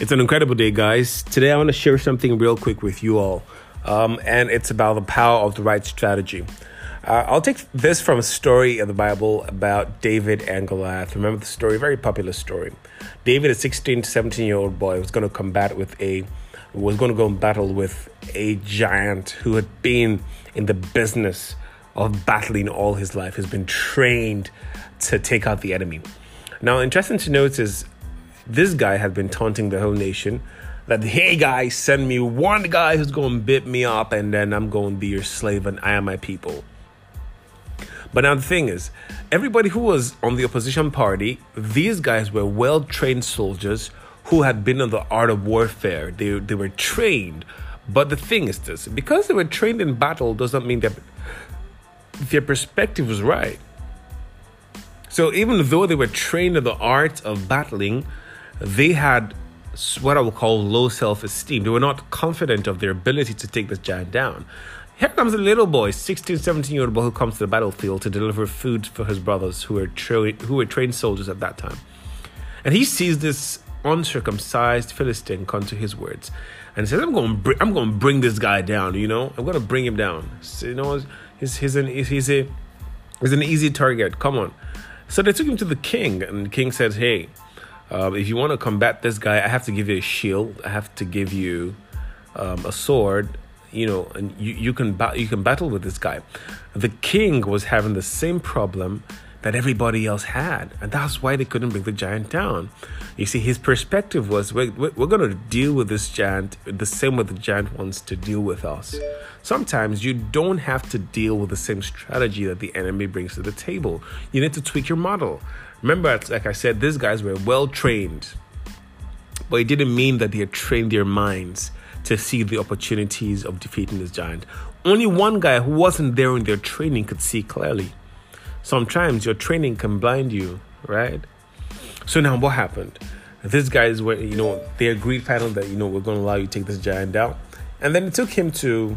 It's an incredible day, guys. Today, I want to share something real quick with you all, um, and it's about the power of the right strategy. Uh, I'll take this from a story in the Bible about David and Goliath. Remember the story? Very popular story. David, a 16 to 17 year old boy, was going to combat with a was going to go and battle with a giant who had been in the business of battling all his life. Has been trained to take out the enemy. Now, interesting to note is this guy had been taunting the whole nation that, hey guys, send me one guy who's going to bit me up and then I'm going to be your slave and I am my people. But now the thing is, everybody who was on the opposition party, these guys were well trained soldiers who had been in the art of warfare. They, they were trained. But the thing is this because they were trained in battle doesn't mean that their perspective was right. So even though they were trained in the art of battling, they had what I would call low self esteem. They were not confident of their ability to take this giant down. Here comes a little boy, 16, 17 year old boy, who comes to the battlefield to deliver food for his brothers who were, tra- who were trained soldiers at that time. And he sees this uncircumcised Philistine come to his words and says, I'm going, br- I'm going to bring this guy down, you know? I'm going to bring him down. So, you know, he's, he's, an, he's, a, he's an easy target. Come on. So they took him to the king, and the king said, Hey, um, if you want to combat this guy, I have to give you a shield. I have to give you um, a sword. You know, and you, you can ba- you can battle with this guy. The king was having the same problem that everybody else had, and that's why they couldn't bring the giant down. You see, his perspective was we're, we're going to deal with this giant the same way the giant wants to deal with us. Sometimes you don't have to deal with the same strategy that the enemy brings to the table. You need to tweak your model. Remember, like I said, these guys were well trained, but it didn't mean that they had trained their minds to see the opportunities of defeating this giant. Only one guy who wasn't there in their training could see clearly. Sometimes your training can blind you, right? So now what happened? These guys were, you know, they agreed finally that, you know, we're going to allow you to take this giant down. And then it took him to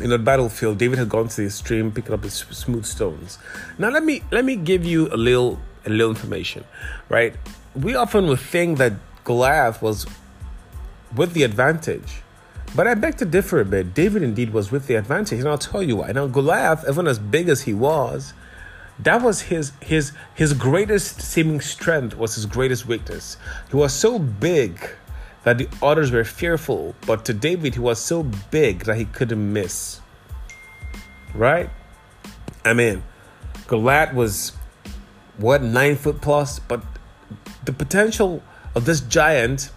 in the battlefield, David had gone to the stream, picking up his smooth stones. Now let me let me give you a little a little information, right? We often would think that Goliath was with the advantage. But I beg to differ a bit. David indeed was with the advantage, and I'll tell you why. Now, Goliath, even as big as he was, that was his his his greatest seeming strength was his greatest weakness. He was so big that the others were fearful, but to David he was so big that he couldn't miss. Right? I mean, Goliath was what nine foot plus, but the potential of this giant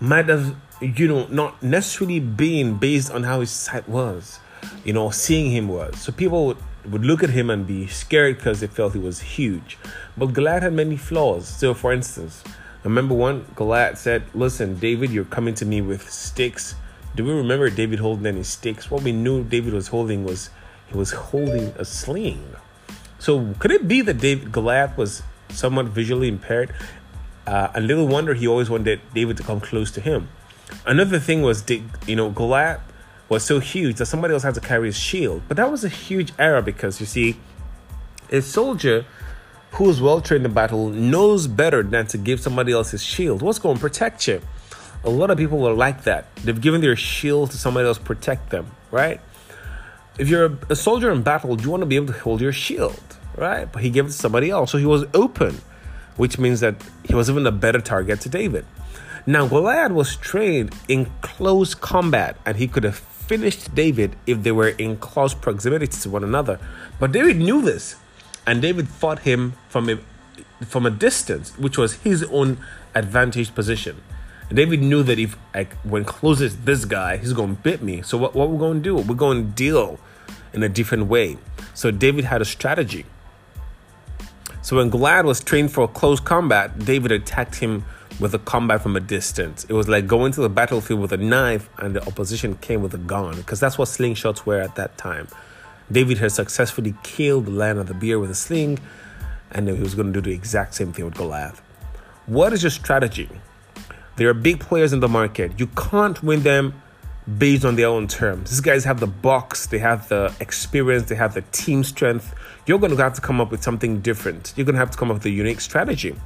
might have, you know, not necessarily been based on how his sight was, you know, seeing him was. So people would, would look at him and be scared because they felt he was huge. But Goliath had many flaws. So, for instance, remember one, Goliath said, Listen, David, you're coming to me with sticks. Do we remember David holding any sticks? What we knew David was holding was he was holding a sling. So could it be that David Goliath was somewhat visually impaired? Uh, a little wonder he always wanted David to come close to him. Another thing was, you know, Goliath was so huge that somebody else had to carry his shield. But that was a huge error because you see, a soldier who is well trained in battle knows better than to give somebody else his shield. What's going to protect you? A lot of people are like that. They've given their shield to somebody else protect them, right? if you're a, a soldier in battle, you want to be able to hold your shield, right? But he gave it to somebody else. So he was open, which means that he was even a better target to David. Now, Goliath was trained in close combat and he could have finished David if they were in close proximity to one another. But David knew this, and David fought him from a, from a distance, which was his own advantage position. David knew that if like when closest this guy, he's gonna bit me. So what what we're gonna do? We're gonna deal in a different way. So David had a strategy. So when Goliath was trained for close combat, David attacked him with a combat from a distance. It was like going to the battlefield with a knife and the opposition came with a gun, because that's what slingshots were at that time. David had successfully killed the lion of the bear with a sling, and he was going to do the exact same thing with Goliath. What is your strategy? There are big players in the market. You can't win them based on their own terms. These guys have the box, they have the experience, they have the team strength. You're going to have to come up with something different. You're going to have to come up with a unique strategy,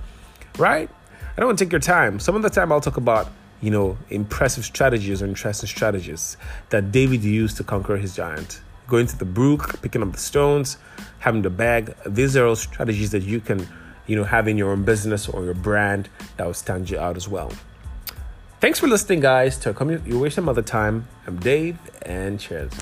right? I don't want to take your time. Some of the time I'll talk about, you know, impressive strategies or interesting strategies that David used to conquer his giant. Going to the brook, picking up the stones, having the bag. These are all strategies that you can, you know, have in your own business or your brand that will stand you out as well. Thanks for listening, guys. To come, you waste some other time. I'm Dave, and cheers.